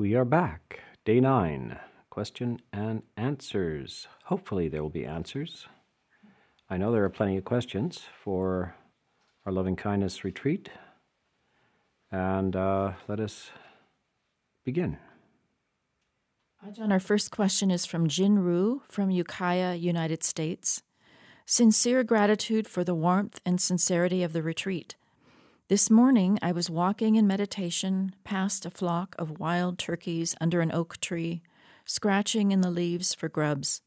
We are back. Day nine. Question and answers. Hopefully, there will be answers. I know there are plenty of questions for our loving kindness retreat. And uh, let us begin. Ajahn, our first question is from Jin Ru from Ukiah, United States. Sincere gratitude for the warmth and sincerity of the retreat. This morning I was walking in meditation past a flock of wild turkeys under an oak tree, scratching in the leaves for grubs.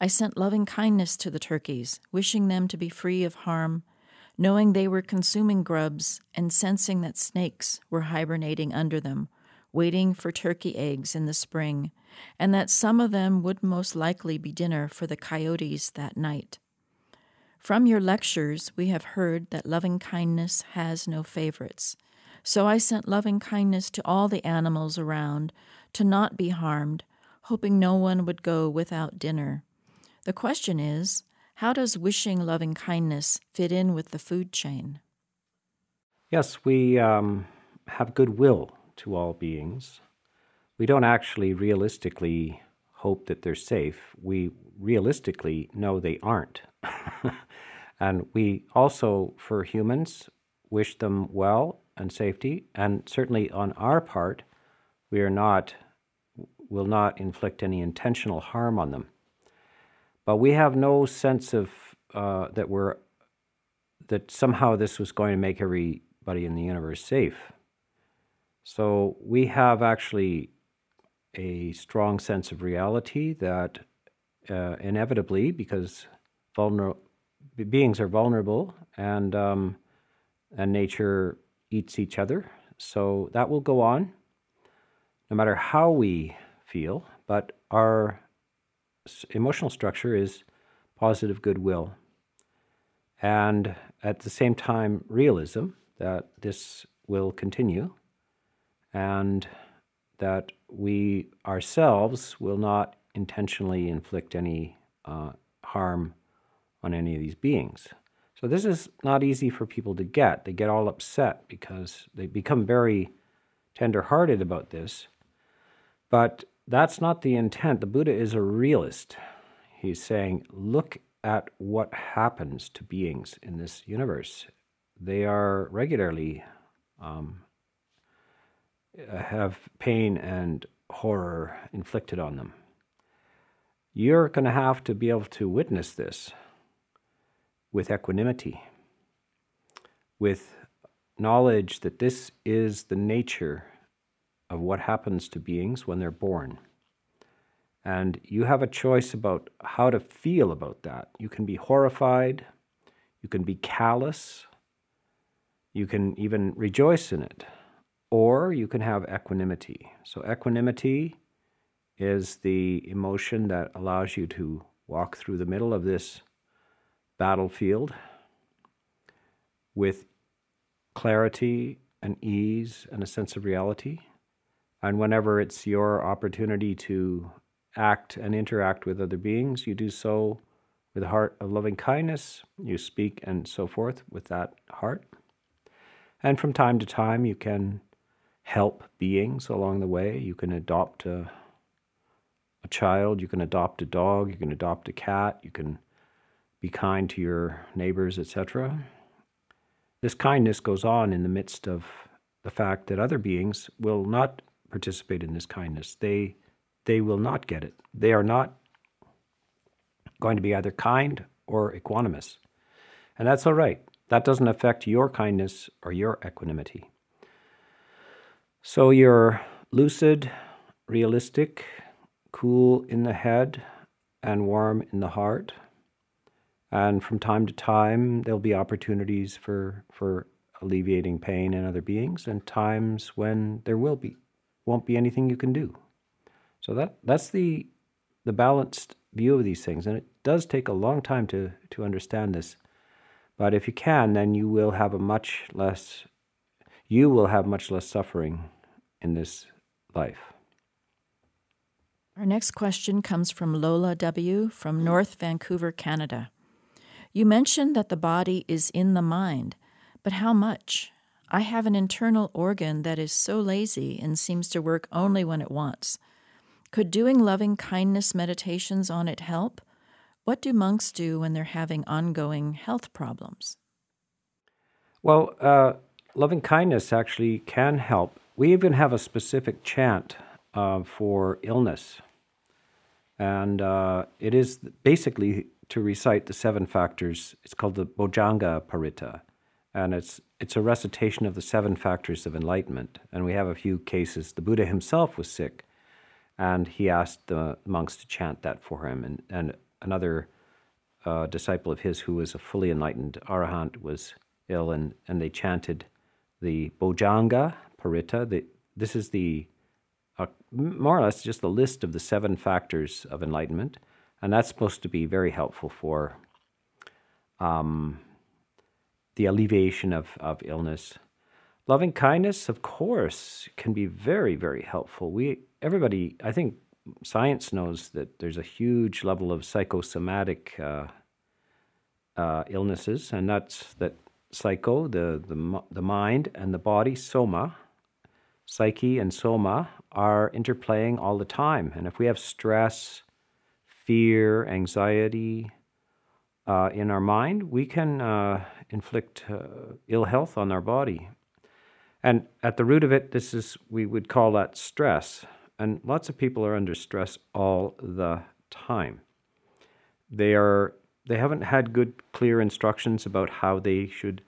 I sent loving kindness to the turkeys, wishing them to be free of harm, knowing they were consuming grubs and sensing that snakes were hibernating under them, waiting for turkey eggs in the spring, and that some of them would most likely be dinner for the coyotes that night. From your lectures, we have heard that loving kindness has no favorites. So I sent loving kindness to all the animals around to not be harmed, hoping no one would go without dinner. The question is how does wishing loving kindness fit in with the food chain? Yes, we um, have goodwill to all beings. We don't actually realistically hope that they're safe. We realistically know they aren't. and we also, for humans, wish them well and safety. And certainly on our part, we are not, will not inflict any intentional harm on them. But we have no sense of uh, that we're that somehow this was going to make everybody in the universe safe. So we have actually a strong sense of reality that uh, inevitably, because vulner- beings are vulnerable and um, and nature eats each other, so that will go on, no matter how we feel. But our emotional structure is positive goodwill, and at the same time, realism that this will continue, and that we ourselves will not intentionally inflict any uh, harm on any of these beings. So this is not easy for people to get. They get all upset because they become very tender-hearted about this. But that's not the intent. The Buddha is a realist. He's saying, look at what happens to beings in this universe. They are regularly um, have pain and horror inflicted on them. You're going to have to be able to witness this with equanimity, with knowledge that this is the nature of what happens to beings when they're born. And you have a choice about how to feel about that. You can be horrified, you can be callous, you can even rejoice in it, or you can have equanimity. So, equanimity is the emotion that allows you to walk through the middle of this battlefield with clarity and ease and a sense of reality. And whenever it's your opportunity to act and interact with other beings, you do so with a heart of loving kindness. You speak and so forth with that heart. And from time to time, you can help beings along the way. You can adopt a, a child, you can adopt a dog, you can adopt a cat, you can be kind to your neighbors, etc. This kindness goes on in the midst of the fact that other beings will not participate in this kindness. They they will not get it. They are not going to be either kind or equanimous. And that's all right. That doesn't affect your kindness or your equanimity. So you're lucid, realistic, cool in the head, and warm in the heart. And from time to time, there'll be opportunities for, for alleviating pain in other beings, and times when there will be won't be anything you can do. So that that's the the balanced view of these things, and it does take a long time to to understand this. But if you can, then you will have a much less you will have much less suffering in this life. Our next question comes from Lola W. from North Vancouver, Canada. You mentioned that the body is in the mind, but how much? I have an internal organ that is so lazy and seems to work only when it wants. Could doing loving kindness meditations on it help? What do monks do when they're having ongoing health problems? Well, uh, loving kindness actually can help. We even have a specific chant uh, for illness. And uh, it is basically to recite the seven factors. It's called the Bojjhanga Paritta. And it's, it's a recitation of the seven factors of enlightenment. And we have a few cases. The Buddha himself was sick, and he asked the monks to chant that for him. And, and another uh, disciple of his who was a fully enlightened arahant was ill, and, and they chanted the Bojjhanga Paritta. The, this is the uh, more or less just the list of the seven factors of enlightenment, and that's supposed to be very helpful for um, the alleviation of, of illness. Loving kindness, of course, can be very, very helpful. We everybody, I think, science knows that there's a huge level of psychosomatic uh, uh, illnesses, and that's that psycho, the, the, the mind, and the body, soma, psyche and soma, are interplaying all the time. And if we have stress, fear, anxiety uh, in our mind, we can uh, inflict uh, ill health on our body. And at the root of it, this is, we would call that stress. And lots of people are under stress all the time. They are they haven't had good, clear instructions about how they should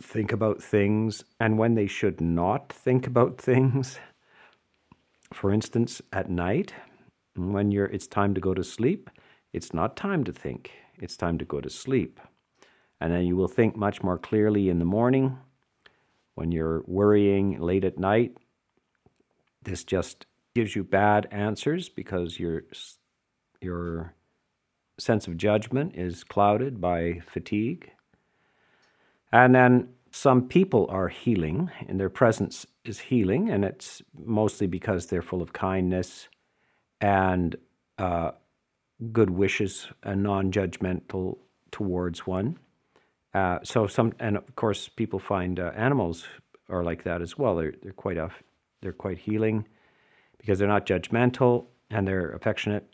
think about things and when they should not think about things. For instance, at night, when you're, it's time to go to sleep, it's not time to think, it's time to go to sleep. And then you will think much more clearly in the morning. When you're worrying late at night, this just gives you bad answers because you're, you're sense of judgment is clouded by fatigue. And then some people are healing, and their presence is healing, and it's mostly because they're full of kindness and uh, good wishes and non judgmental towards one. Uh, so some, and of course, people find uh, animals are like that as well. They're they're quite off, they're quite healing because they're not judgmental and they're affectionate.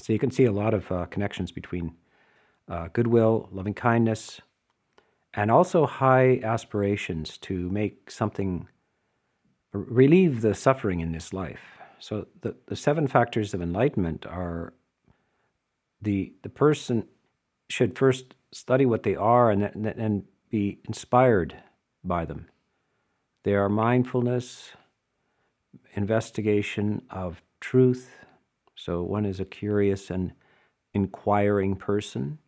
So you can see a lot of uh, connections between uh, goodwill, loving kindness, and also high aspirations to make something relieve the suffering in this life. So the, the seven factors of enlightenment are the the person should first study what they are and and be inspired by them. They are mindfulness, investigation of truth, so one is a curious and inquiring person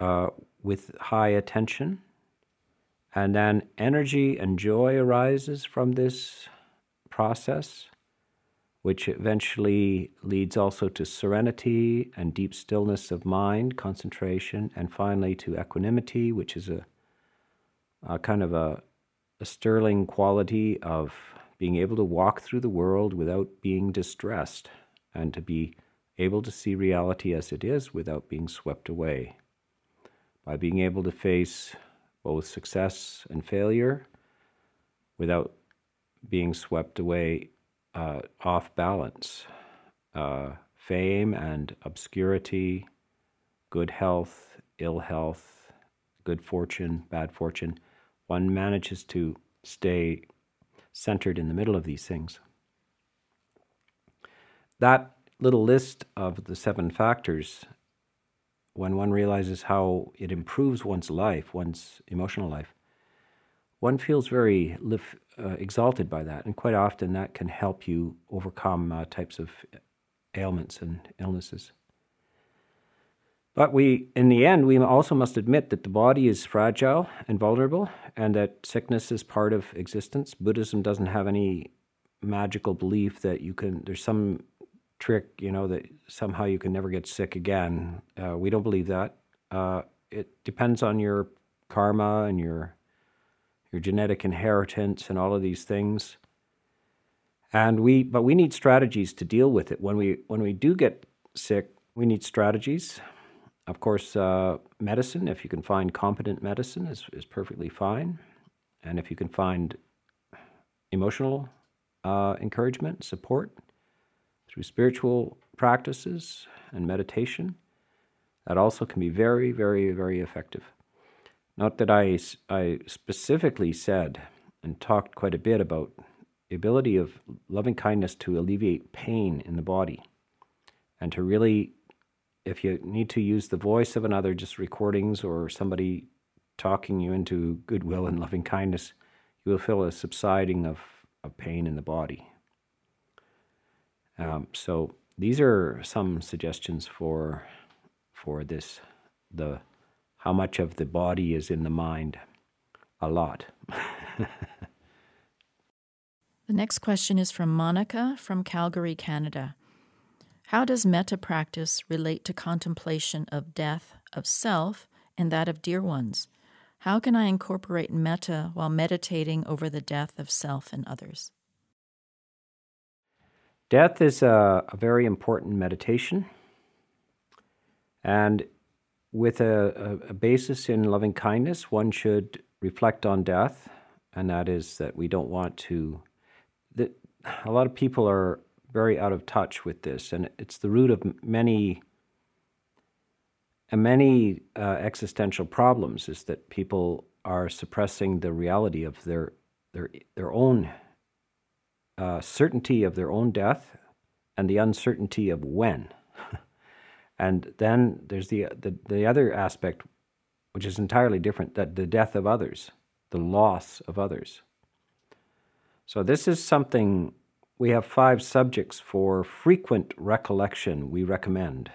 uh, with high attention. And then energy and joy arises from this process, which eventually leads also to serenity and deep stillness of mind, concentration, and finally to equanimity, which is a, a kind of a, a sterling quality of being able to walk through the world without being distressed and to be able to see reality as it is without being swept away. By being able to face both success and failure without being swept away uh, off balance. Uh, fame and obscurity, good health, ill health, good fortune, bad fortune. One manages to stay centered in the middle of these things that little list of the seven factors, when one realizes how it improves one's life, one's emotional life, one feels very lift, uh, exalted by that. And quite often that can help you overcome uh, types of ailments and illnesses. But we, in the end, we also must admit that the body is fragile and vulnerable, and that sickness is part of existence. Buddhism doesn't have any magical belief that you can. There's some trick, you know, that somehow you can never get sick again. Uh, we don't believe that. Uh, it depends on your karma and your your genetic inheritance and all of these things. And we, but we need strategies to deal with it when we when we do get sick. We need strategies, of course, uh, medicine, if you can find competent medicine, is, is perfectly fine. And if you can find emotional uh, encouragement, support through spiritual practices and meditation, that also can be very, very, very effective. Not that I, I specifically said and talked quite a bit about the ability of loving kindness to alleviate pain in the body and to really, if you need to use the voice of another, just recordings or somebody talking you into goodwill and loving kindness, you will feel a subsiding of, of pain in the body. Um, so these are some suggestions for for this the how much of the body is in the mind a lot The next question is from Monica from Calgary, Canada. How does metta practice relate to contemplation of death of self and that of dear ones? How can I incorporate metta while meditating over the death of self and others? Death is a, a very important meditation. And with a, a, basis in loving kindness, one should reflect on death, and that is that we don't want to that a lot of people are very out of touch with this, and it's the root of many many uh, existential problems. Is that people are suppressing the reality of their their their own uh, certainty of their own death and the uncertainty of when. And then there's the, the the other aspect, which is entirely different: that the death of others, the loss of others. So, this is something we have five subjects for frequent recollection we recommend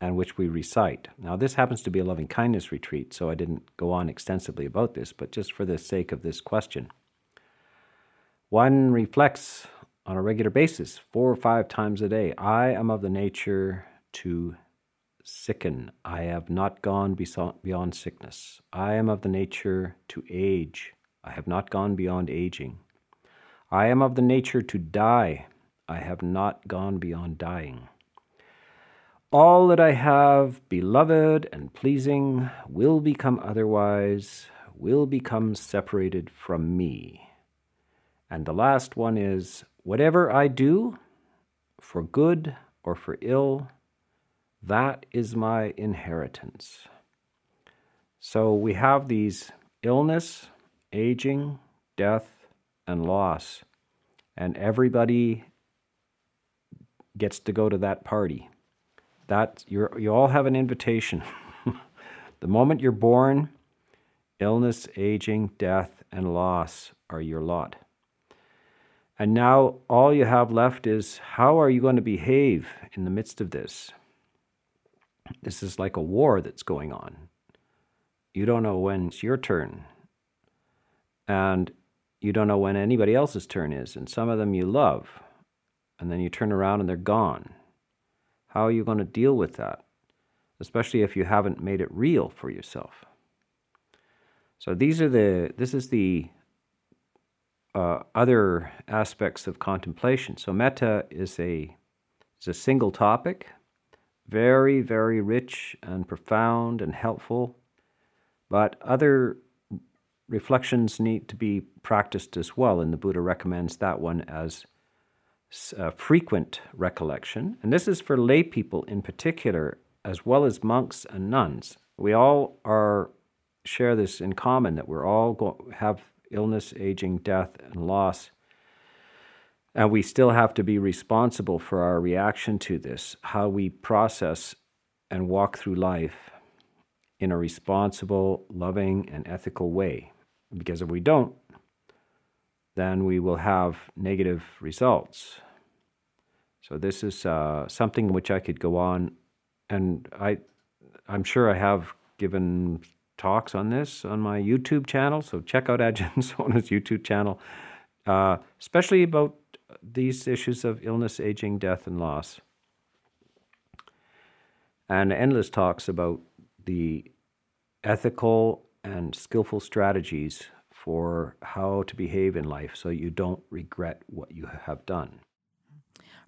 and which we recite. Now, this happens to be a loving kindness retreat, so I didn't go on extensively about this, but just for the sake of this question. One reflects on a regular basis, four or five times a day I am of the nature to sicken. I have not gone beyond sickness. I am of the nature to age. I have not gone beyond aging. I am of the nature to die. I have not gone beyond dying. All that I have, beloved and pleasing, will become otherwise, will become separated from me. And the last one is whatever I do, for good or for ill, that is my inheritance. So we have these illness, aging, death, and loss. And everybody gets to go to that party. That you you all have an invitation. the moment you're born, illness, aging, death, and loss are your lot. And now all you have left is how are you going to behave in the midst of this? This is like a war that's going on. You don't know when it's your turn. And you don't know when anybody else's turn is, and some of them you love, and then you turn around and they're gone. How are you going to deal with that? Especially if you haven't made it real for yourself. So these are the this is the uh, other aspects of contemplation. So metta is a is a single topic, very very rich and profound and helpful, but other reflections need to be practiced as well, and the Buddha recommends that one as frequent recollection. And this is for lay people in particular, as well as monks and nuns. We all are share this in common that we're all go- have illness, aging, death, and loss. And we still have to be responsible for our reaction to this, how we process and walk through life in a responsible, loving, and ethical way. Because if we don't, then we will have negative results. So this is uh, something which I could go on, and I, I'm sure I have given talks on this on my YouTube channel. So check out Ajahn Sona's YouTube channel, uh, especially about these issues of illness, aging, death, and loss, and endless talks about the ethical and skillful strategies for how to behave in life so you don't regret what you have done.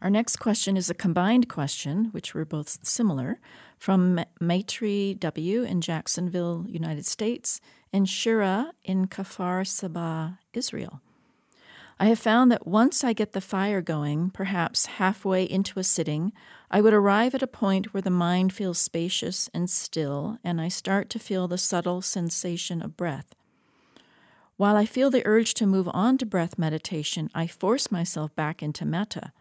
Our next question is a combined question, which were both similar, from Maitri W. in Jacksonville, United States, and Shira in Kfar Saba, Israel. I have found that once I get the fire going, perhaps halfway into a sitting, I would arrive at a point where the mind feels spacious and still, and I start to feel the subtle sensation of breath. While I feel the urge to move on to breath meditation, I force myself back into metta.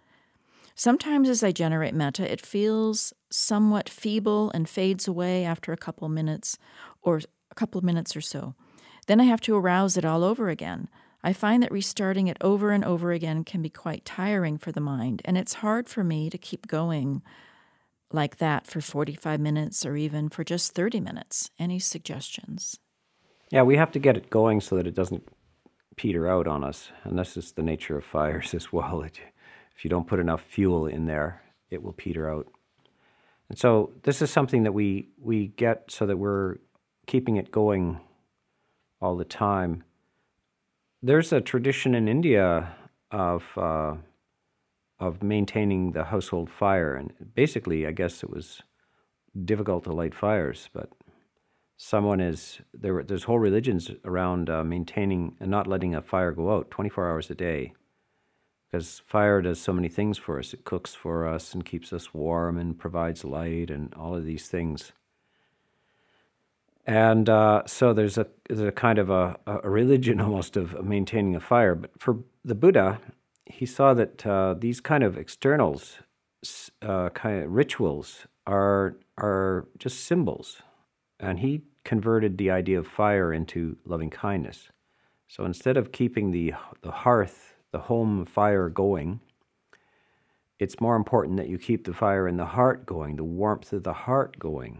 Sometimes as I generate metta, it feels somewhat feeble and fades away after a couple minutes or a couple of minutes or so. Then I have to arouse it all over again. I find that restarting it over and over again can be quite tiring for the mind, and it's hard for me to keep going like that for 45 minutes or even for just 30 minutes. Any suggestions? Yeah, we have to get it going so that it doesn't peter out on us. And this is the nature of fires as well. If you don't put enough fuel in there, it will peter out. And so this is something that we, we get so that we're keeping it going all the time there's a tradition in India of uh, of maintaining the household fire, and basically, I guess it was difficult to light fires, but someone is there. There's whole religions around uh, maintaining and not letting a fire go out 24 hours a day, because fire does so many things for us. It cooks for us and keeps us warm and provides light and all of these things. And uh, so there's a, there's a kind of a, a, religion almost of maintaining a fire. But for the Buddha, he saw that uh, these kind of externals, uh, kind of rituals, are are just symbols, and he converted the idea of fire into loving kindness. So instead of keeping the the hearth, the home fire going, it's more important that you keep the fire in the heart going, the warmth of the heart going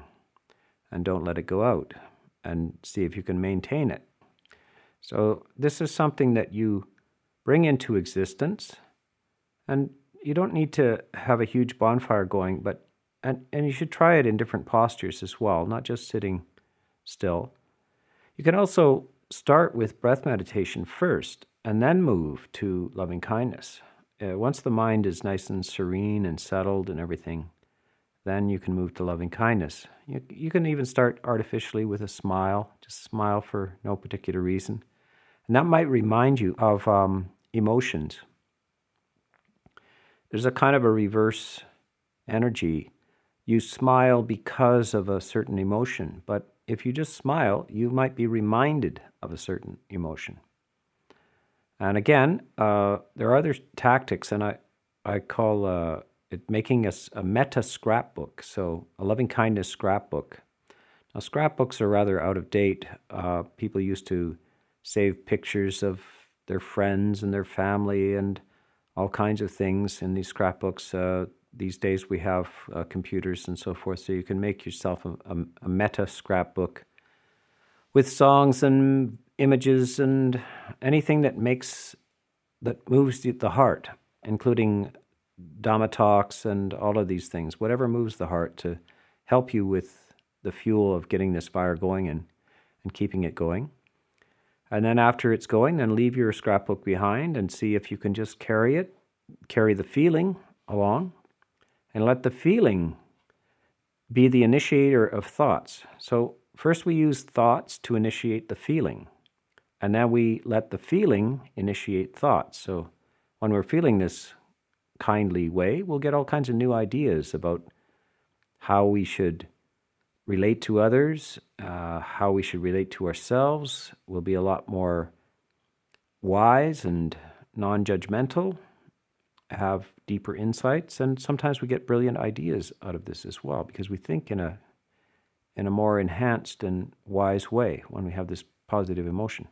and don't let it go out and see if you can maintain it. So, this is something that you bring into existence, and you don't need to have a huge bonfire going, but and, and you should try it in different postures as well, not just sitting still. You can also start with breath meditation first and then move to loving kindness. Uh, once the mind is nice and serene and settled and everything, then you can move to loving kindness. You, you can even start artificially with a smile, just smile for no particular reason. And that might remind you of um, emotions. There's a kind of a reverse energy. You smile because of a certain emotion, but if you just smile, you might be reminded of a certain emotion. And again, uh, there are other tactics, and I, I call uh, it, making a, a metta scrapbook, so a loving kindness scrapbook. Now, scrapbooks are rather out of date. Uh, people used to save pictures of their friends and their family and all kinds of things in these scrapbooks. Uh, these days we have uh, computers and so forth, so you can make yourself a, a, a metta scrapbook with songs and images and anything that makes that moves the, the heart, including Dhamma talks and all of these things, whatever moves the heart to help you with the fuel of getting this fire going and, and keeping it going. And then after it's going, then leave your scrapbook behind and see if you can just carry it, carry the feeling along, and let the feeling be the initiator of thoughts. So, first we use thoughts to initiate the feeling, and then we let the feeling initiate thoughts. So, when we're feeling this kindly way, we'll get all kinds of new ideas about how we should relate to others, uh, how we should relate to ourselves. We'll be a lot more wise and non judgmental, have deeper insights, and sometimes we get brilliant ideas out of this as well because we think in a in a more enhanced and wise way when we have this positive emotion.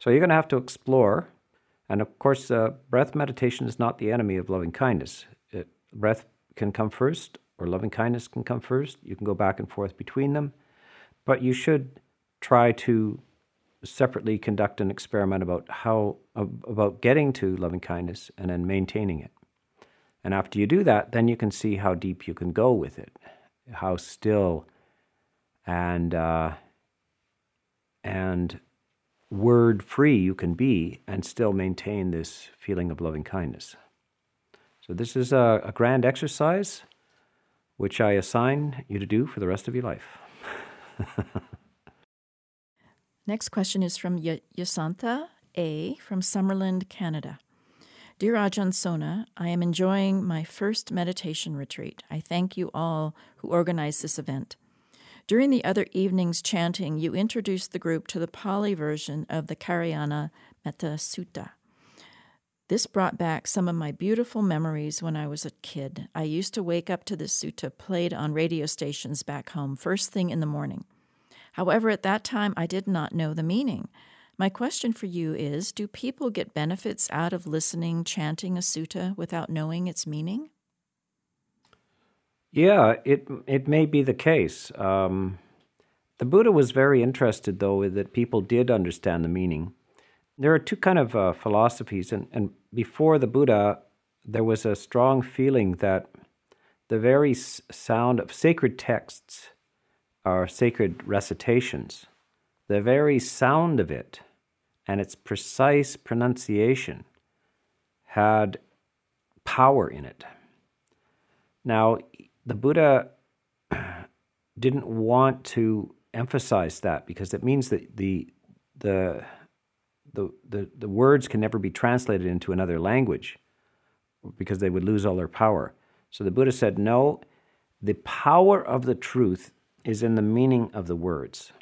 So you're going to have to explore and of course, uh, breath meditation is not the enemy of loving kindness. It, breath can come first, or loving kindness can come first. You can go back and forth between them. But you should try to separately conduct an experiment about how about getting to loving kindness and then maintaining it. And after you do that, then you can see how deep you can go with it, how still and uh, and word free you can be and still maintain this feeling of loving kindness. So, this is a, a grand exercise which I assign you to do for the rest of your life. Next question is from y- Yasantha A. from Summerland, Canada. Dear Ajahn Sona, I am enjoying my first meditation retreat. I thank you all who organized this event. During the other evening's chanting, you introduced the group to the Pali version of the Karaniya Metta Sutta. This brought back some of my beautiful memories when I was a kid. I used to wake up to this sutta played on radio stations back home first thing in the morning. However, at that time, I did not know the meaning. My question for you is Do people get benefits out of listening, chanting a sutta without knowing its meaning? Yeah, it it may be the case. Um, the Buddha was very interested, though, that people did understand the meaning. There are two kind of uh, philosophies, and, and before the Buddha, there was a strong feeling that the very sound of sacred texts are sacred recitations. The very sound of it and its precise pronunciation had power in it. Now, the Buddha didn't want to emphasize that because it means that the the the, the, the words can never be translated into another language because they would lose all their power. So the Buddha said, no, the power of the truth is in the meaning of the words.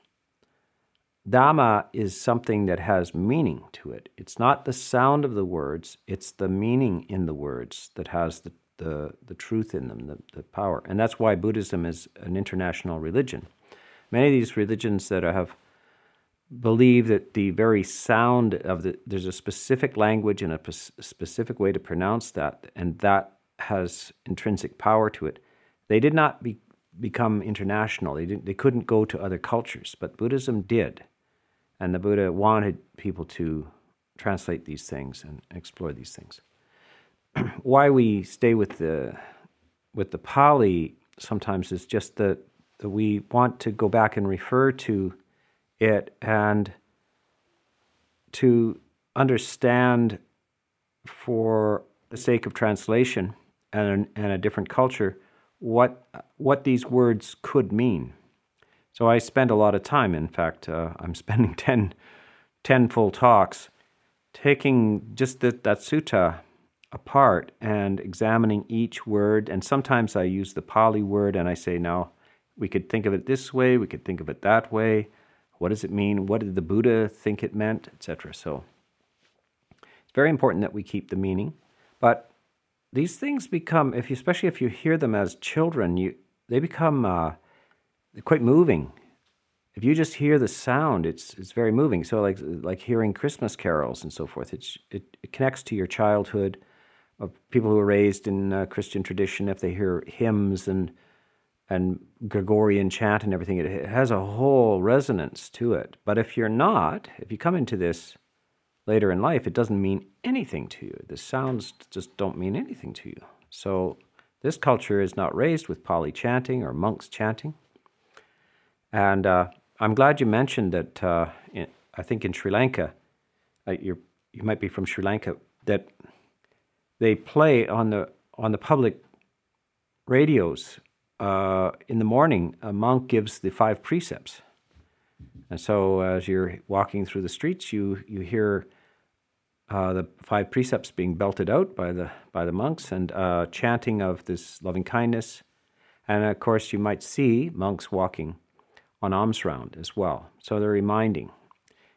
Dhamma is something that has meaning to it. It's not the sound of the words, it's the meaning in the words that has the the, the truth in them, the, the power. And that's why Buddhism is an international religion. Many of these religions that have believe that the very sound of the there's a specific language and a specific way to pronounce that, and that has intrinsic power to it. They did not be, become international. They didn't. They couldn't go to other cultures, but Buddhism did, and the Buddha wanted people to translate these things and explore these things. why we stay with the with the Pali sometimes is just that, that we want to go back and refer to it and to understand for the sake of translation and, and a different culture what what these words could mean. So I spend a lot of time. In fact, uh, I'm spending 10, 10 full talks taking just the, that sutta apart and examining each word. And sometimes I use the Pali word and I say, now we could think of it this way, we could think of it that way. What does it mean? What did the Buddha think it meant, etc. So it's very important that we keep the meaning. But these things become, if you, especially if you hear them as children, you they become uh, quite moving. If you just hear the sound, it's it's very moving. So like like hearing Christmas carols and so forth, it's it, it connects to your childhood of people who are raised in uh, Christian tradition, if they hear hymns and and Gregorian chant and everything, it has a whole resonance to it. But if you're not, if you come into this later in life, it doesn't mean anything to you. The sounds just don't mean anything to you. So this culture is not raised with Pali chanting or monks chanting. And uh, I'm glad you mentioned that. Uh, in, I think in Sri Lanka, uh, you might be from Sri Lanka, that they play on the on the public radios uh, in the morning. A monk gives the five precepts, and so as you're walking through the streets, you you hear uh, the five precepts being belted out by the by the monks and uh, chanting of this loving kindness, and of course you might see monks walking on alms round as well. So they're reminding.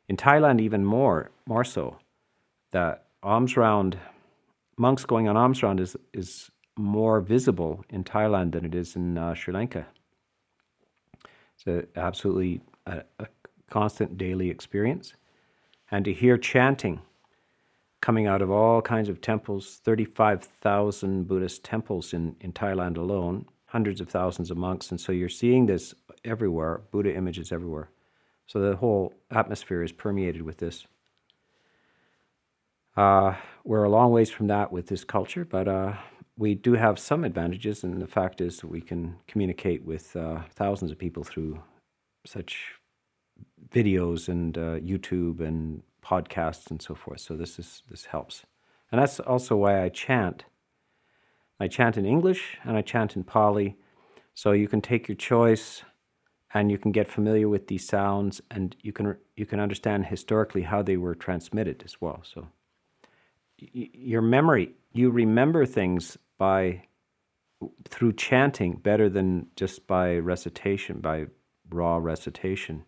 In Thailand, even more more so, that alms round monks going on alms round is, is more visible in Thailand than it is in uh, Sri Lanka. It's a, absolutely a, a, constant daily experience. And to hear chanting coming out of all kinds of temples 35,000 Buddhist temples in, in Thailand alone, hundreds of thousands of monks. And so you're seeing this everywhere, Buddha images everywhere. So the whole atmosphere is permeated with this. Uh, we're a long ways from that with this culture, but uh, we do have some advantages, and the fact is that we can communicate with uh, thousands of people through such videos and uh, YouTube and podcasts and so forth. So this is this helps, and that's also why I chant. I chant in English and I chant in Pali, so you can take your choice, and you can get familiar with these sounds, and you can you can understand historically how they were transmitted as well. So your memory, you remember things by through chanting better than just by recitation, by raw recitation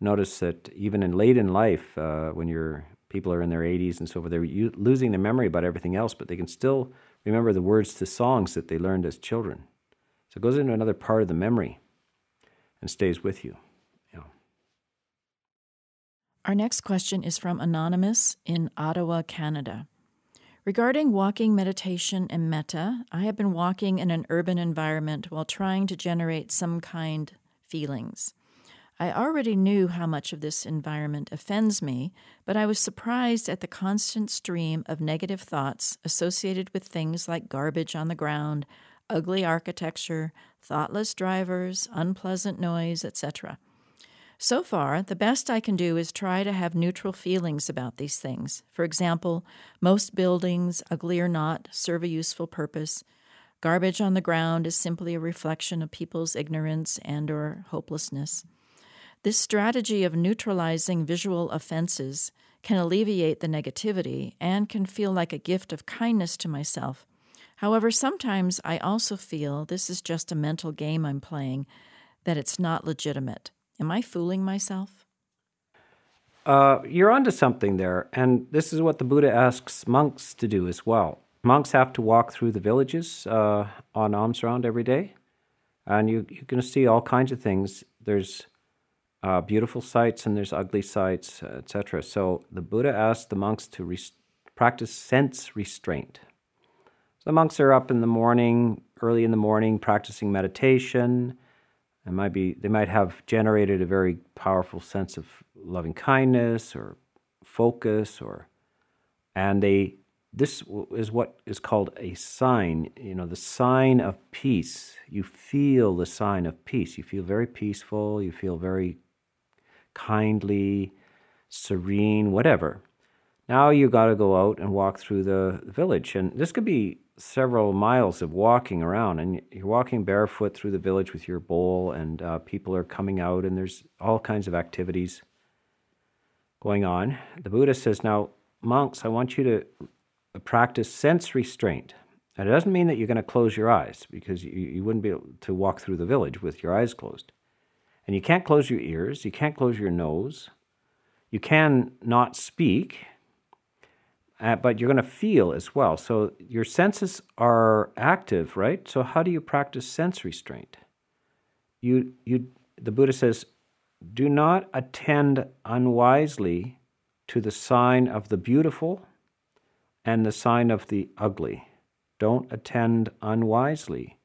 notice that even in late in life, uh, when your people are in their 80s and so forth, they're u- losing their memory about everything else, but they can still remember the words to songs that they learned as children. So it goes into another part of the memory and stays with you. Our next question is from Anonymous in Ottawa, Canada. Regarding walking meditation and metta, I have been walking in an urban environment while trying to generate some kind feelings. I already knew how much of this environment offends me, but I was surprised at the constant stream of negative thoughts associated with things like garbage on the ground, ugly architecture, thoughtless drivers, unpleasant noise, etc. So far, the best I can do is try to have neutral feelings about these things. For example, most buildings, ugly or not, serve a useful purpose. Garbage on the ground is simply a reflection of people's ignorance and or hopelessness. This strategy of neutralizing visual offenses can alleviate the negativity and can feel like a gift of kindness to myself. However, sometimes I also feel this is just a mental game I'm playing, that it's not legitimate. Am I fooling myself? Uh, you're onto something there, and this is what the Buddha asks monks to do as well. Monks have to walk through the villages uh, on alms round every day, and you, you're going to see all kinds of things. There's uh, beautiful sights and there's ugly sights, etc. So the Buddha asked the monks to practice sense restraint. So the monks are up in the morning, early in the morning, practicing meditation. It might be they might have generated a very powerful sense of loving kindness or focus, or and they this is what is called a sign. You know, the sign of peace. You feel the sign of peace. You feel very peaceful. You feel very kindly, serene, whatever. Now you got to go out and walk through the village. And this could be several miles of walking around. And you're walking barefoot through the village with your bowl, and uh, people are coming out, and there's all kinds of activities going on. The Buddha says, Now, monks, I want you to practice sense restraint. And it doesn't mean that you're going to close your eyes because you, you wouldn't be able to walk through the village with your eyes closed. And you can't close your ears, you can't close your nose, you can not speak, uh, but you're going to feel as well. So your senses are active, right? So how do you practice sense restraint? You, you, the Buddha says, do not attend unwisely to the sign of the beautiful and the sign of the ugly. Don't attend unwisely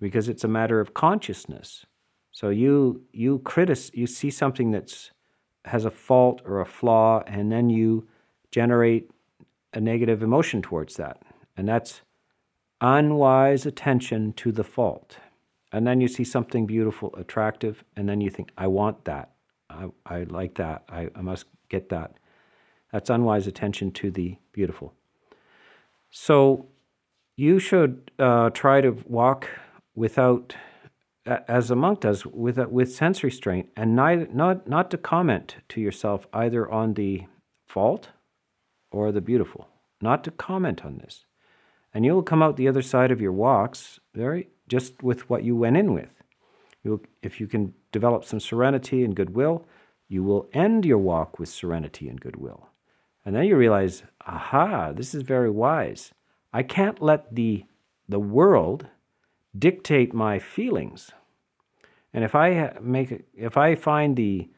because it's a matter of consciousness. So you you critic you see something that's has a fault or a flaw, and then you generate a negative emotion towards that, and that's unwise attention to the fault. And then you see something beautiful, attractive, and then you think, I want that. I, I like that. I, I must get that. That's unwise attention to the beautiful. So you should uh, try to walk without as a monk does with with sense restraint, and neither, not not to comment to yourself either on the fault or the beautiful, not to comment on this, and you will come out the other side of your walks very just with what you went in with. You'll, if you can develop some serenity and goodwill, you will end your walk with serenity and goodwill, and then you realize, aha, this is very wise. I can't let the the world dictate my feelings. And if I make if I find the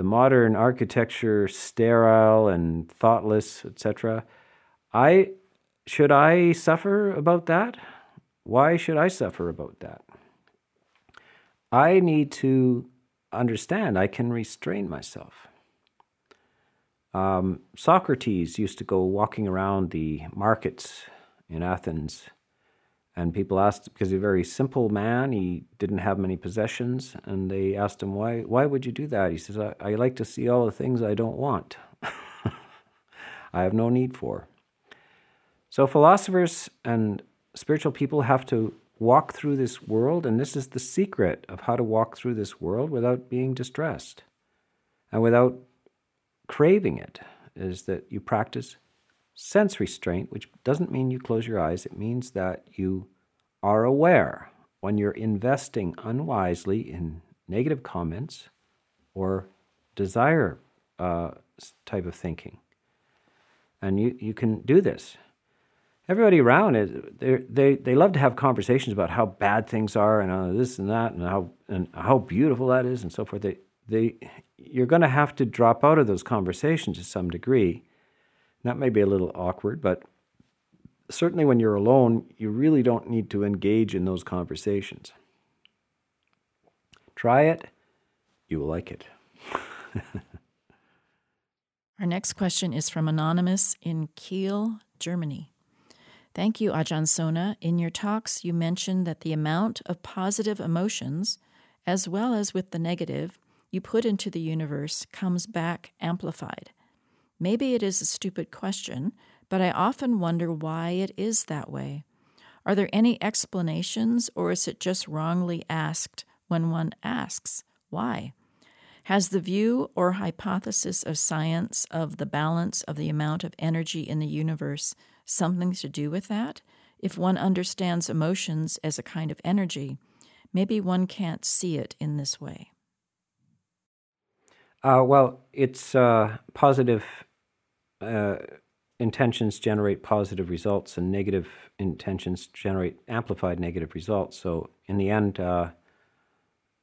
the modern architecture sterile and thoughtless, etc., I should I suffer about that? Why should I suffer about that? I need to understand I can restrain myself. Um, Socrates used to go walking around the markets in Athens And people asked because he's a very simple man. He didn't have many possessions, and they asked him why. Why would you do that? He says, "I, I like to see all the things I don't want. I have no need for." So philosophers and spiritual people have to walk through this world, and this is the secret of how to walk through this world without being distressed and without craving it. Is that you practice sense restraint, which doesn't mean you close your eyes, it means that you are aware when you're investing unwisely in negative comments or desire uh, type of thinking. And you, you can do this. Everybody around is they they love to have conversations about how bad things are and uh, this and that and how and how beautiful that is and so forth. They they you're going to have to drop out of those conversations to some degree that may be a little awkward, but certainly when you're alone, you really don't need to engage in those conversations. Try it, you will like it. Our next question is from Anonymous in Kiel, Germany. Thank you, Ajahn Sona. In your talks, you mentioned that the amount of positive emotions, as well as with the negative, you put into the universe comes back amplified. Maybe it is a stupid question, but I often wonder why it is that way. Are there any explanations, or is it just wrongly asked when one asks, why? Has the view or hypothesis of science of the balance of the amount of energy in the universe something to do with that? If one understands emotions as a kind of energy, maybe one can't see it in this way. Uh, well, it's uh, positive uh, intentions generate positive results and negative intentions generate amplified negative results. So in the end, uh,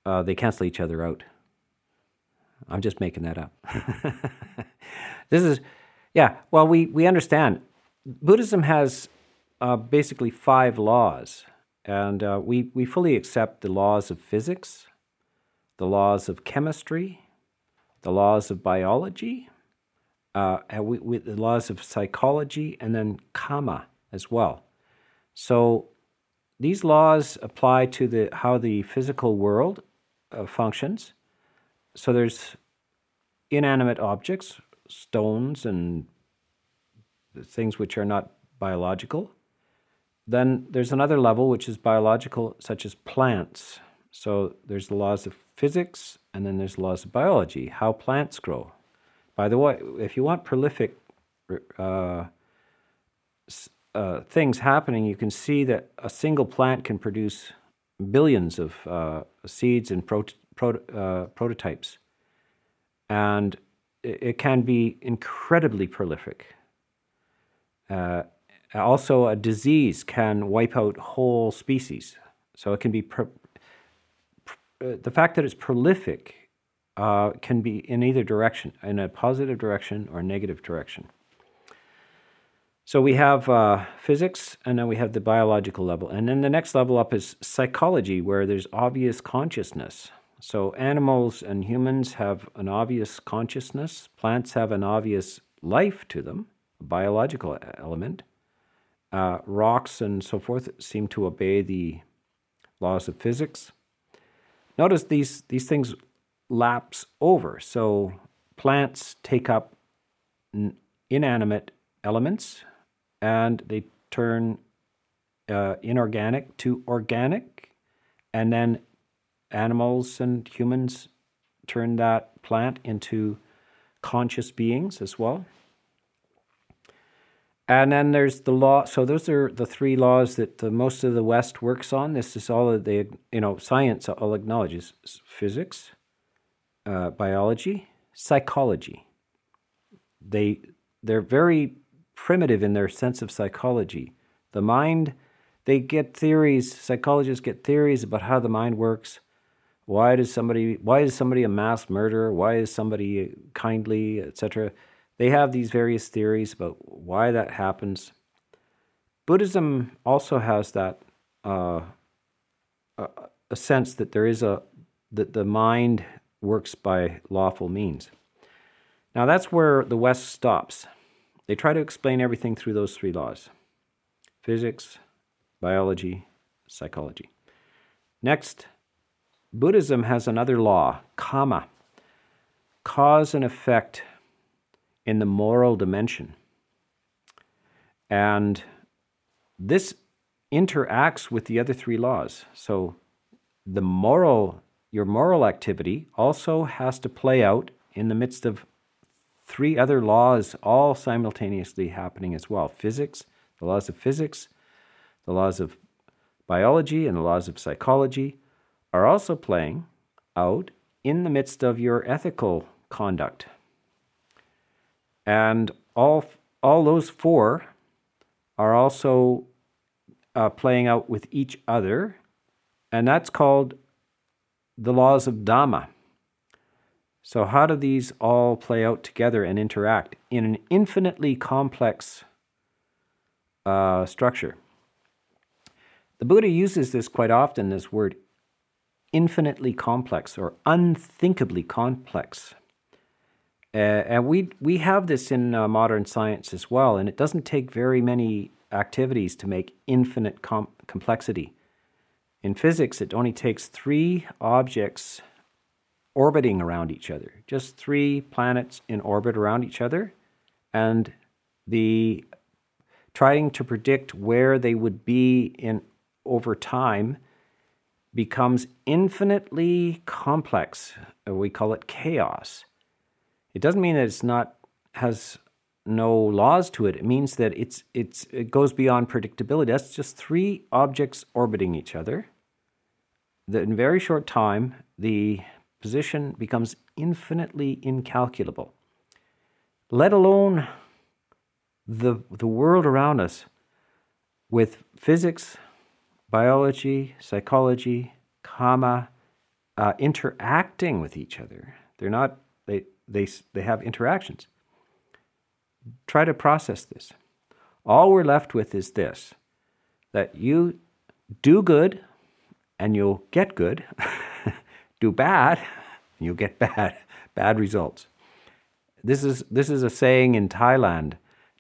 uh, they cancel each other out. I'm just making that up. this is, yeah, well, we, we understand. Buddhism has uh, basically five laws, and uh, we, we fully accept the laws of physics, the laws of chemistry, the laws of biology, uh, with the laws of psychology and then karma as well. So these laws apply to the how the physical world uh, functions. So there's inanimate objects, stones and things which are not biological. Then there's another level which is biological, such as plants. So there's the laws of physics, and then there's the laws of biology, how plants grow, by the way, if you want prolific uh, uh, things happening, you can see that a single plant can produce billions of uh, seeds and pro- pro- uh, prototypes. And it, can be incredibly prolific. Uh, also, a disease can wipe out whole species. So it can be. Uh, the fact that it's prolific uh, can be in either direction, in a positive direction or negative direction. So we have uh, physics, and then we have the biological level. And then the next level up is psychology, where there's obvious consciousness. So animals and humans have an obvious consciousness, plants have an obvious life to them, a biological element. Uh, rocks and so forth seem to obey the laws of physics. Notice these, these things lapse over. So plants take up inanimate elements and they turn uh, inorganic to organic, and then animals and humans turn that plant into conscious beings as well. And then there's the law. So those are the three laws that the, most of the West works on. This is all that they, you know, science all acknowledges: physics, uh, biology, psychology. They they're very primitive in their sense of psychology. The mind, they get theories. Psychologists get theories about how the mind works. Why does somebody? Why is somebody a mass murderer? Why is somebody kindly, etc. They have these various theories about why that happens. Buddhism also has that uh, a, a sense that there is a that the mind works by lawful means. Now, that's where the West stops. They try to explain everything through those three laws physics, biology, psychology. Next, Buddhism has another law, karma, cause and effect in the moral dimension. And this interacts with the other three laws. So the moral your moral activity also has to play out in the midst of three other laws all simultaneously happening as well physics, the laws of physics, the laws of biology, and the laws of psychology are also playing out in the midst of your ethical conduct. And all, all those four are also uh, playing out with each other, and that's called the laws of Dhamma. So, how do these all play out together and interact in an infinitely complex uh, structure? The Buddha uses this quite often, this word infinitely complex or unthinkably complex. Uh, and we, we have this in uh, modern science as well, and it doesn't take very many activities to make infinite com- complexity. In physics, it only takes three objects orbiting around each other, just three planets in orbit around each other, and the trying to predict where they would be in over time becomes infinitely complex. Uh, we call it chaos. It doesn't mean that it's not has no laws to it. It means that it's it's it goes beyond predictability. That's just three objects orbiting each other. That in very short time the position becomes infinitely incalculable, let alone the, the world around us with physics, biology, psychology, karma, uh, interacting with each other. They're not, they, they, they have interactions. Try to process this. All we're left with is this that you do good and you'll get good. do bad, you'll get bad, bad results. This is, this is a saying in Thailand,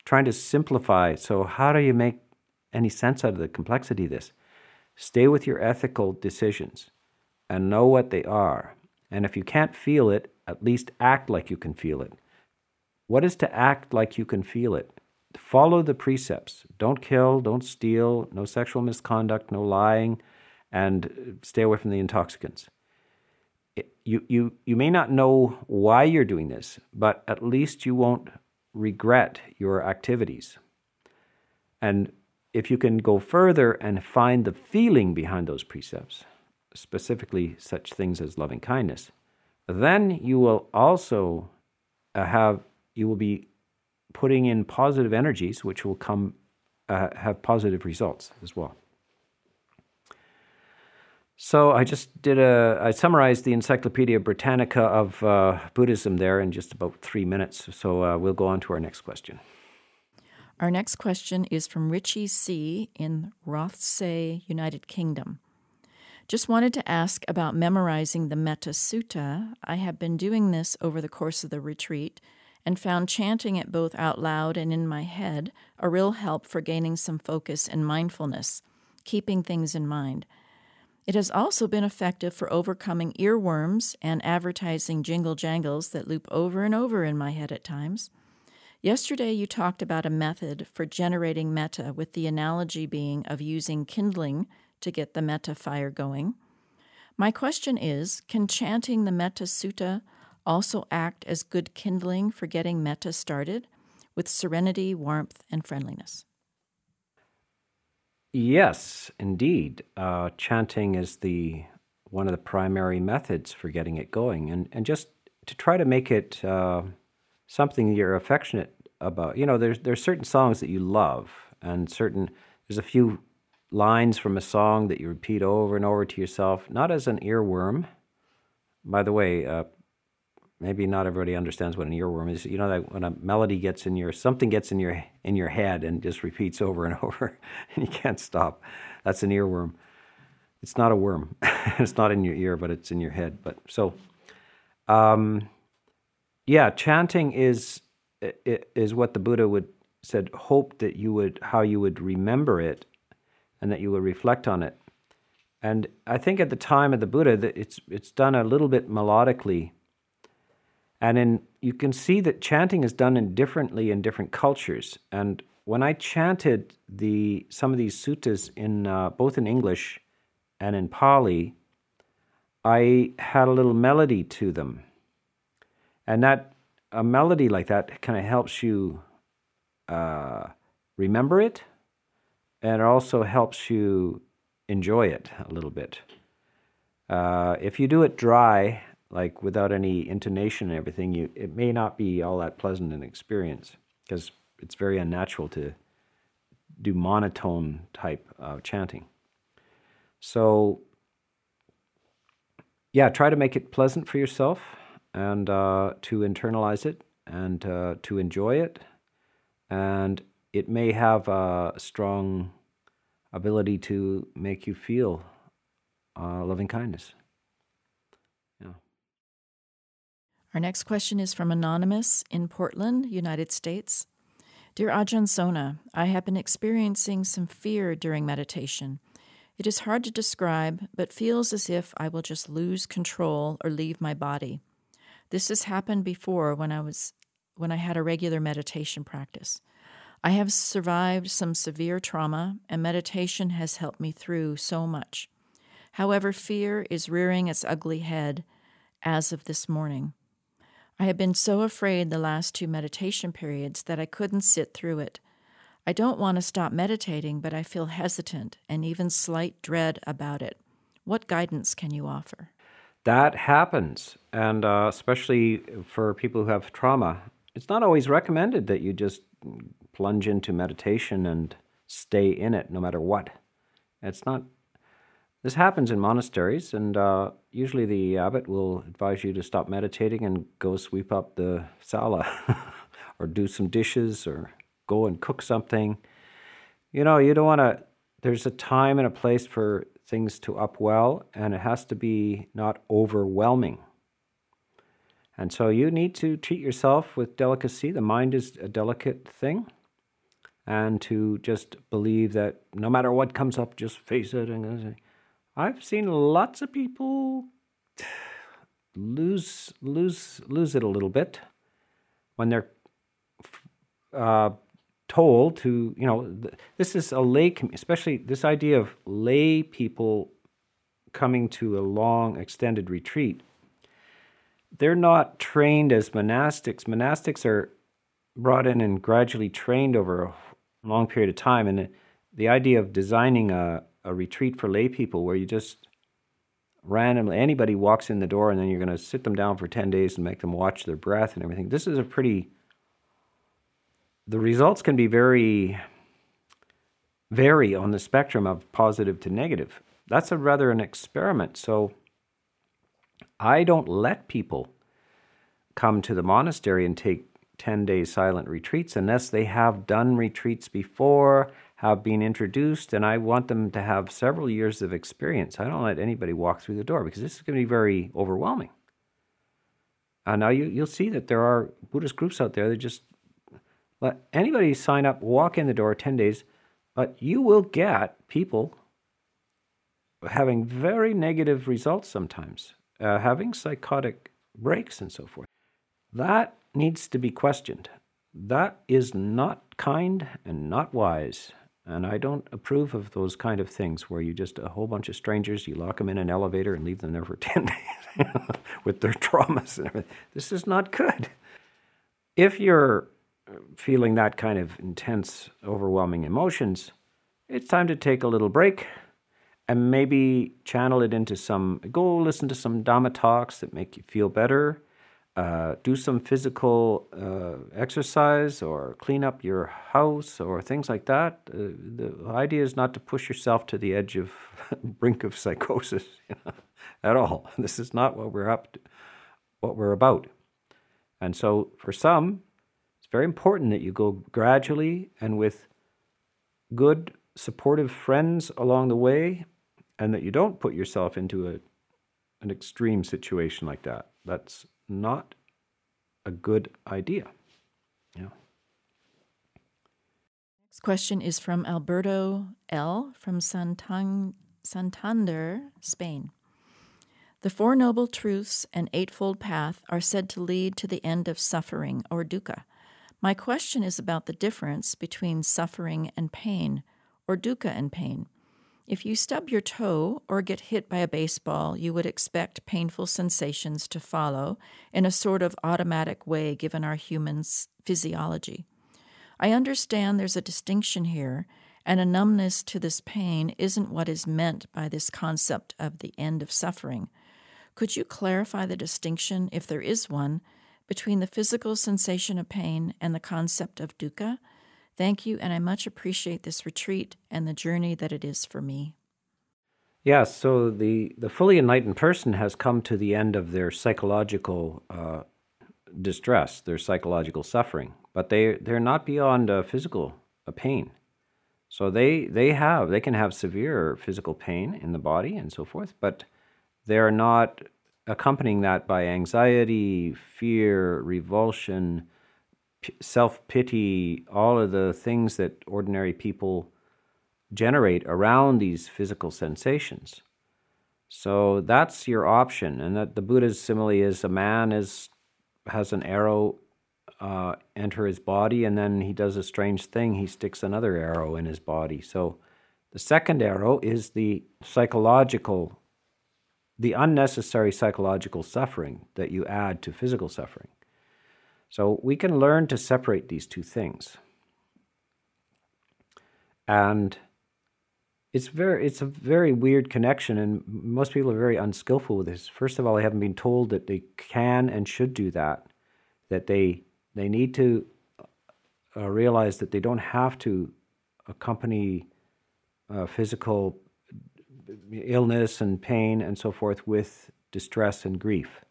trying to simplify. So, how do you make any sense out of the complexity of this? Stay with your ethical decisions and know what they are. And if you can't feel it, at least act like you can feel it. What is to act like you can feel it? Follow the precepts. Don't kill, don't steal, no sexual misconduct, no lying, and stay away from the intoxicants you, you, you may not know why you're doing this, but at least you won't regret your activities. And if you can go further and find the feeling behind those precepts, specifically such things as loving kindness, then you will also uh, have, you will be putting in positive energies, which will come, uh, have positive results as well. So I just did a, I summarized the Encyclopedia Britannica of uh, Buddhism there in just about three minutes. So uh, we'll go on to our next question. Our next question is from Richie C. in Rothesay, United Kingdom. Just wanted to ask about memorizing the Metta Sutta. I have been doing this over the course of the retreat and found chanting it both out loud and in my head a real help for gaining some focus and mindfulness, keeping things in mind. It has also been effective for overcoming earworms and advertising jingle jangles that loop over and over in my head at times. Yesterday, you talked about a method for generating metta, with the analogy being of using kindling to get the metta fire going. My question is Can chanting the Metta Sutta also act as good kindling for getting metta started with serenity, warmth, and friendliness? Yes, indeed. Uh, chanting is the one of the primary methods for getting it going, and and just to try to make it uh, something you're affectionate about. You know, there's there's certain songs that you love, and certain there's a few lines from a song that you repeat over and over to yourself, not as an earworm. By the way, uh, maybe not everybody understands what an earworm is. You know that when a melody gets in your something gets in your in your head and just repeats over and over, and you can't stop. That's an earworm. It's not a worm. it's not in your ear, but it's in your head. But so, um, yeah, chanting is is what the Buddha would said. Hope that you would how you would remember it. and that you would reflect on it. And I think at the time of the Buddha, that it's it's done a little bit melodically, and in you can see that chanting is done in differently in different cultures. And when I chanted the some of these suttas in uh, both in English and in Pali, I had a little melody to them, and that a melody like that kind of helps you uh, remember it, and it also helps you enjoy it a little bit. Uh, if you do it dry, like without any intonation and everything, you it may not be all that pleasant an experience because it's very unnatural to do monotone type of chanting. So, yeah, try to make it pleasant for yourself and uh, to internalize it and uh, to enjoy it. And it may have a strong ability to make you feel uh, loving kindness. Yeah. Our next question is from Anonymous in Portland, United States. Dear Ajahn Sona, I have been experiencing some fear during meditation. It is hard to describe, but feels as if I will just lose control or leave my body. This has happened before when I was when I had a regular meditation practice. I have survived some severe trauma, and meditation has helped me through so much. However, fear is rearing its ugly head as of this morning. I have been so afraid the last two meditation periods that I couldn't sit through it. I don't want to stop meditating, but I feel hesitant and even slight dread about it. What guidance can you offer? That happens, and uh, especially for people who have trauma. It's not always recommended that you just plunge into meditation and stay in it no matter what. It's not. This happens in monasteries, and uh, usually the abbot will advise you to stop meditating and go sweep up the sala, or do some dishes, or go and cook something. You know, you don't want to. There's a time and a place for things to up well, and it has to be not overwhelming. And so you need to treat yourself with delicacy. The mind is a delicate thing. And to just believe that no matter what comes up, just face it. And I've seen lots of people lose lose lose it a little bit when they're uh, told to, you know, this is a lay, especially this idea of lay people coming to a long, extended retreat. They're not trained as monastics. Monastics are brought in and gradually trained over a long period of time. And the idea of designing a, a retreat for lay people where you just randomly, anybody walks in the door and then you're going to sit them down for 10 days and make them watch their breath and everything. This is a pretty the results can be very vary on the spectrum of positive to negative. That's a rather an experiment. So I don't let people come to the monastery and take 10 day silent retreats unless they have done retreats before, have been introduced, and I want them to have several years of experience. I don't let anybody walk through the door because this is going to be very overwhelming. Uh, now you, you'll see that there are Buddhist groups out there that just let anybody sign up, walk in the door 10 days, but you will get people having very negative results sometimes, uh, having psychotic breaks and so forth. That needs to be questioned. That is not kind and not wise. And I don't approve of those kind of things where you just a whole bunch of strangers, you lock them in an elevator and leave them there for 10 days with their traumas and everything. This is not good. If you're uh, feeling that kind of intense, overwhelming emotions, it's time to take a little break and maybe channel it into some, go listen to some Dhamma talks that make you feel better. Uh, do some physical uh, exercise or clean up your house or things like that. Uh, the idea is not to push yourself to the edge of brink of psychosis you know, at all. This is not what we're up to, what we're about. And so for some, it's very important that you go gradually and with good, supportive friends along the way, and that you don't put yourself into a, an extreme situation like that. That's not a good idea. Yeah. This question is from Alberto L. from Santan- Santander, Spain. The Four Noble Truths and Eightfold Path are said to lead to the end of suffering or dukkha. My question is about the difference between suffering and pain, or dukkha and pain. If you stub your toe or get hit by a baseball, you would expect painful sensations to follow in a sort of automatic way given our human physiology. I understand there's a distinction here, and a numbness to this pain isn't what is meant by this concept of the end of suffering. Could you clarify the distinction, if there is one, between the physical sensation of pain and the concept of dukkha? Thank you, and I much appreciate this retreat and the journey that it is for me. Yes, so the, the fully enlightened person has come to the end of their psychological uh, distress, their psychological suffering, but they, they're not beyond uh, physical uh, pain. So they, they have, they can have severe physical pain in the body and so forth, but they're not accompanying that by anxiety, fear, revulsion, self pity, all of the things that ordinary people generate around these physical sensations. So that's your option. And that the Buddha's simile is a man is has an arrow uh, enter his body, and then he does a strange thing. He sticks another arrow in his body. So the second arrow is the psychological the unnecessary psychological suffering that you add to physical suffering. So we can learn to separate these two things. And it's very it's a very weird connection and most people are very unskillful with this. First of all, they haven't been told that they can and should do that, that they they need to uh, realize that they don't have to accompany uh, physical illness and pain and so forth with distress and grief.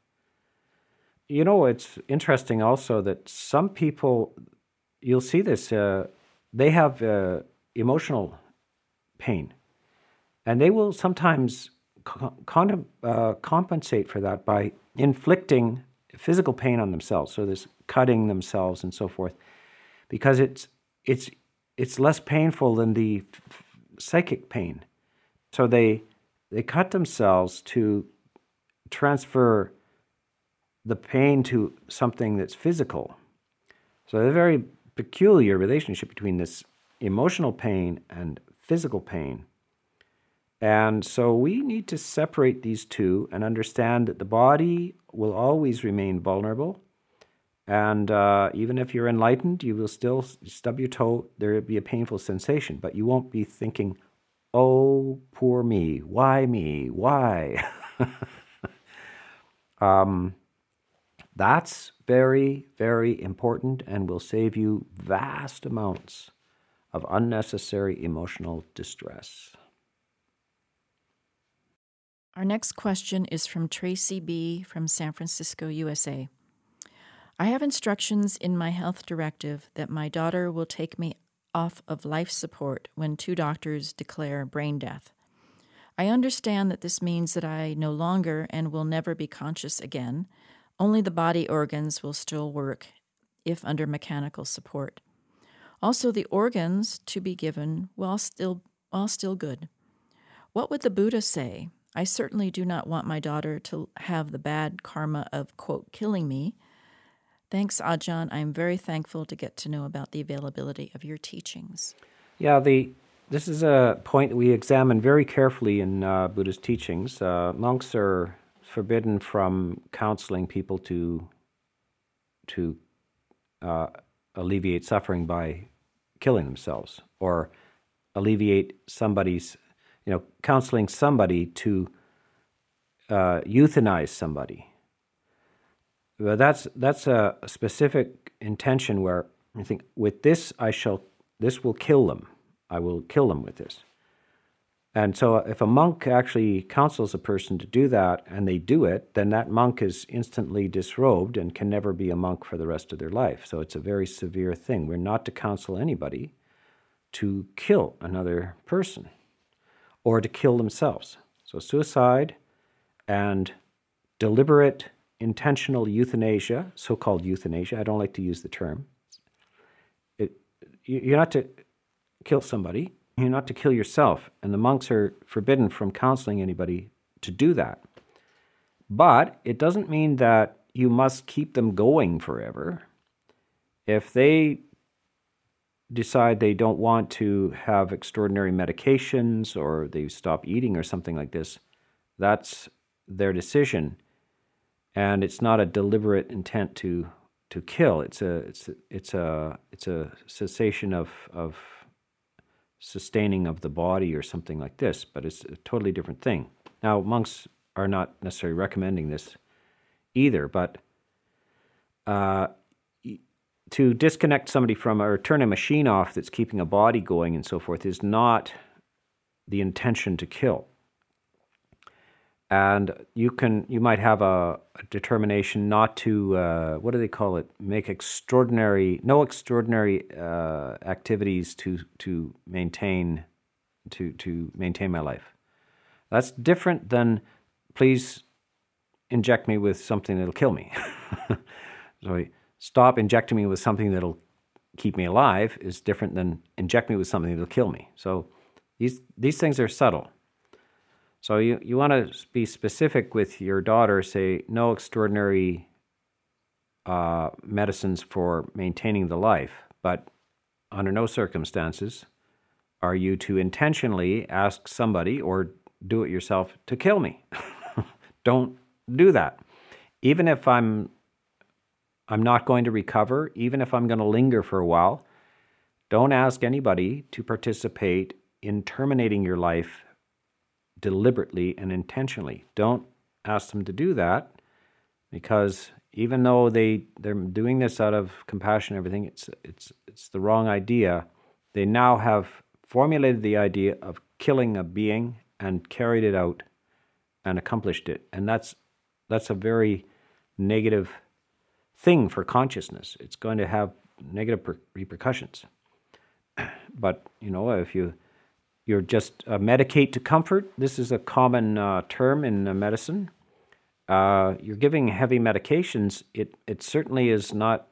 You know, it's interesting also that some people, you'll see this, uh, they have uh, emotional pain, and they will sometimes con- uh, compensate for that by inflicting physical pain on themselves. So this cutting themselves and so forth, because it's it's it's less painful than the psychic pain. So they they cut themselves to transfer the pain to something that's physical. So a very peculiar relationship between this emotional pain and physical pain. And so we need to separate these two and understand that the body will always remain vulnerable. And uh, even if you're enlightened, you will still stub your toe, there will be a painful sensation, but you won't be thinking, Oh, poor me. Why me? Why? um, that's very, very important and will save you vast amounts of unnecessary emotional distress. Our next question is from Tracy B. from San Francisco, USA. I have instructions in my health directive that my daughter will take me off of life support when two doctors declare brain death. I understand that this means that I no longer and will never be conscious again. Only the body organs will still work if under mechanical support. Also, the organs to be given while still, while still good. What would the Buddha say? I certainly do not want my daughter to have the bad karma of, quote, killing me, Thanks, Ajahn. I'm very thankful to get to know about the availability of your teachings. Yeah, the this is a point we examine very carefully in uh, Buddhist teachings. Uh, monks are forbidden from counseling people to to uh, alleviate suffering by killing themselves or alleviate somebody's, you know, counseling somebody to uh, euthanize somebody but that's that's a specific intention where I think with this I shall this will kill them. I will kill them with this. And so if a monk actually counsels a person to do that and they do it, then that monk is instantly disrobed and can never be a monk for the rest of their life. So it's a very severe thing. We're not to counsel anybody to kill another person or to kill themselves. So suicide and deliberate intentional euthanasia, so called euthanasia, I don't like to use the term. It, you're not to kill somebody. You're not to kill yourself. And the monks are forbidden from counseling anybody to do that. But it doesn't mean that you must keep them going forever. If they decide they don't want to have extraordinary medications or they stop eating or something like this, that's their decision. And it's not a deliberate intent to to kill. It's a it's a, it's a it's a cessation of of sustaining of the body or something like this, but it's a totally different thing. Now monks are not necessarily recommending this either, but uh, to disconnect somebody from or turn a machine off that's keeping a body going and so forth is not the intention to kill. And you can you might have a, a determination not to uh, what do they call it? Make extraordinary no extraordinary uh, activities to to maintain to to maintain my life. That's different than please inject me with something that'll kill me. so stop injecting me with something that'll keep me alive is different than inject me with something that'll kill me. So these these things are subtle. So you, you want to be specific with your daughter, say no extraordinary uh, medicines for maintaining the life, but under no circumstances are you to intentionally ask somebody or do it yourself to kill me. Don't do that. Even if I'm I'm not going to recover, even if I'm going to linger for a while, don't ask anybody to participate in terminating your life deliberately and intentionally. Don't ask them to do that because even though they they're doing this out of compassion and everything, it's it's it's the wrong idea. They now have formulated the idea of killing a being and carried it out and accomplished it. And that's that's a very negative thing for consciousness. It's going to have negative per- repercussions. But you know, if you you're just uh, medicate to comfort, this is a common uh, term in uh, medicine. Uh, you're giving heavy medications. It it certainly is not.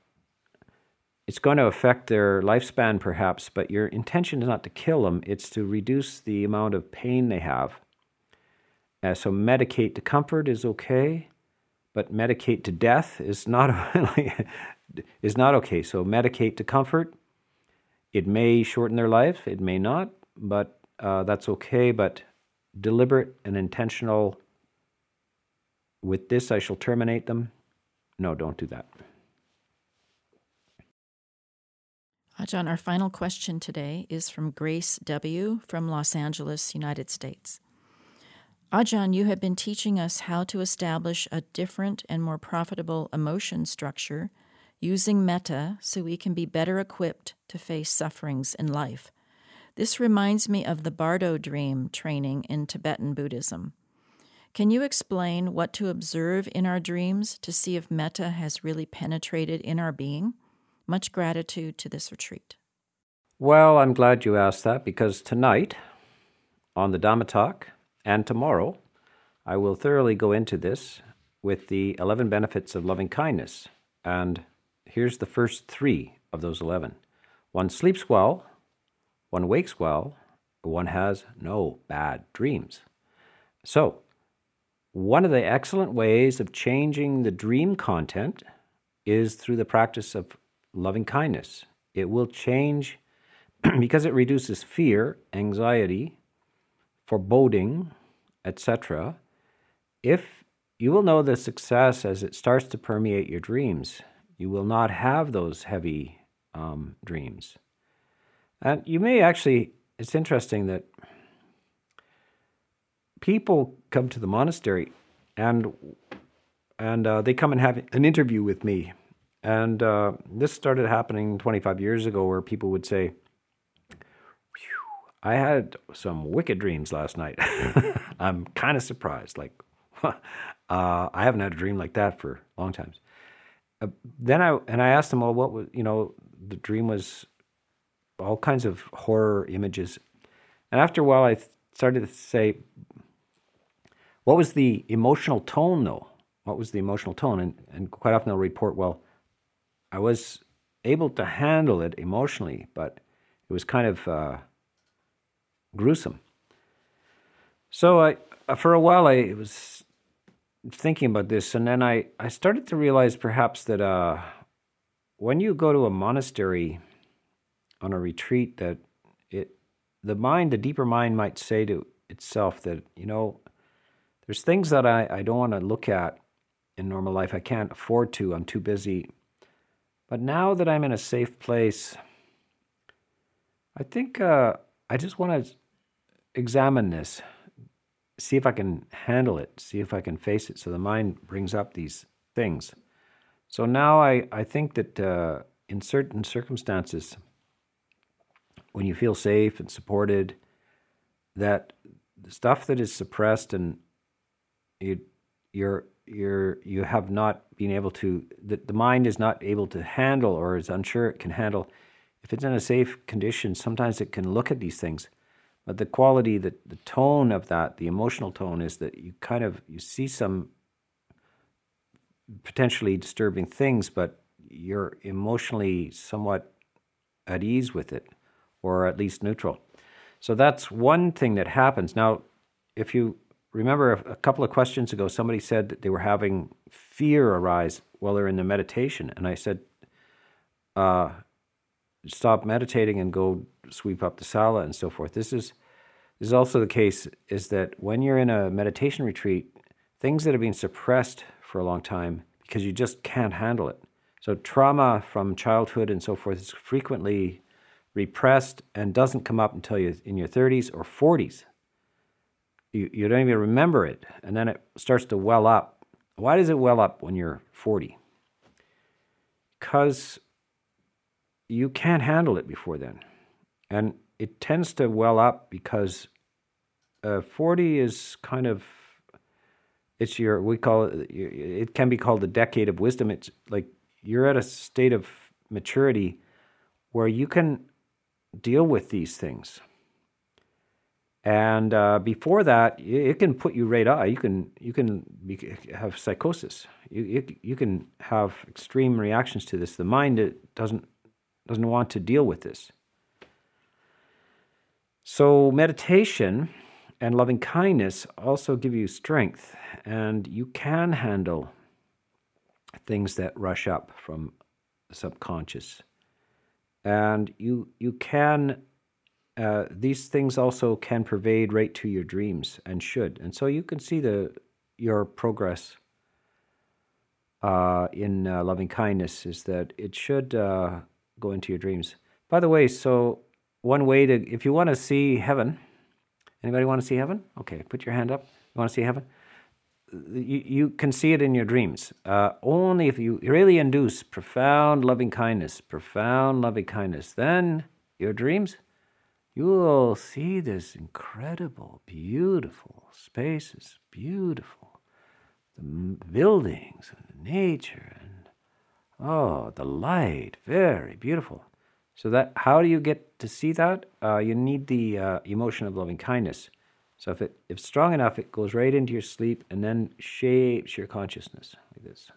It's going to affect their lifespan, perhaps, but your intention is not to kill them. It's to reduce the amount of pain they have uh, so medicate to comfort is okay, but medicate to death is not is not okay. So medicate to comfort. It may shorten their life. It may not, but uh, that's okay. But deliberate and intentional. With this, I shall terminate them. No, don't do that. Ajahn, our final question today is from Grace W. from Los Angeles, United States. Ajahn, you have been teaching us how to establish a different and more profitable emotion structure using metta so we can be better equipped to face sufferings in life. This reminds me of the Bardo dream training in Tibetan Buddhism. Can you explain what to observe in our dreams to see if metta has really penetrated in our being? Much gratitude to this retreat. Well, I'm glad you asked that because tonight on the Dhamma Talk, and tomorrow, I will thoroughly go into this with the 11 benefits of loving kindness. And here's the first three of those 11 one sleeps well, one wakes well, one has no bad dreams. So, one of the excellent ways of changing the dream content is through the practice of loving kindness. It will change because it reduces fear, anxiety, foreboding, etc., if you will know the success as it starts to permeate your dreams, you will not have those heavy um, dreams. And you may actually, it's interesting that people come to the monastery and and uh, they come and have an interview with me. And uh, this started happening 25 years ago, where people would say, I had some wicked dreams last night. I'm kind of surprised. Like, uh, I haven't had a dream like that for long times. Uh, then I and I asked them, well, what was you know the dream was all kinds of horror images, and after a while I started to say, what was the emotional tone though? What was the emotional tone? And and quite often they'll report, well, I was able to handle it emotionally, but It was kind of uh, gruesome. So I, uh, for a while, I was thinking about this, and then I, I started to realize perhaps that uh, when you go to a monastery on a retreat, that it the mind, the deeper mind, might say to itself that you know there's things that I, I don't want to look at in normal life. I can't afford to. I'm too busy. But now that I'm in a safe place, I think uh, I just want to examine this, see if I can handle it, see if I can face it. So the mind brings up these things. So now I, I think that uh, in certain circumstances, when you feel safe and supported, that the stuff that is suppressed and you, you're you're you have not been able to the, the mind is not able to handle or is unsure it can handle. If it's in a safe condition sometimes it can look at these things. But the quality the, the tone of that the emotional tone is that you kind of you see some potentially disturbing things but you're emotionally somewhat at ease with it or at least neutral so that's one thing that happens now if you remember a couple of questions ago, somebody said that they were having fear arise while they're in the meditation. And I said, uh, stop meditating and go sweep up the sala and so forth. This is, this is also the case is that when you're in a meditation retreat, things that have been suppressed for a long time because you just can't handle it. So trauma from childhood and so forth is frequently repressed and doesn't come up until you're in your 30s or 40s you, you don't even remember it, and then it starts to well up. Why does it well up when you're 40? Because you can't handle it before then. And it tends to well up because uh, 40 is kind of it's your we call it it can be called the decade of wisdom it's like you're at a state of maturity where you can deal with these things and uh, before that, it can put you right out. You can you can be, have psychosis. You, you, you can have extreme reactions to this. The mind it doesn't doesn't want to deal with this. So meditation and loving kindness also give you strength, and you can handle things that rush up from the subconscious, and you you can uh, these things also can pervade right to your dreams and should. And so you can see the your progress uh, in uh, loving kindness is that it should uh, go into your dreams. By the way, so one way to, if you want to see heaven, anybody want to see heaven? Okay, put your hand up. You want to see heaven? You, you can see it in your dreams. Uh, only if you really induce profound loving kindness, profound loving kindness, then your dreams you will see this incredible, beautiful spaces, beautiful, the buildings and the nature and oh, the light, very beautiful. So that how do you get to see that? Uh, you need the uh, emotion of loving kindness. So if it if it's strong enough, it goes right into your sleep and then shapes your consciousness like this.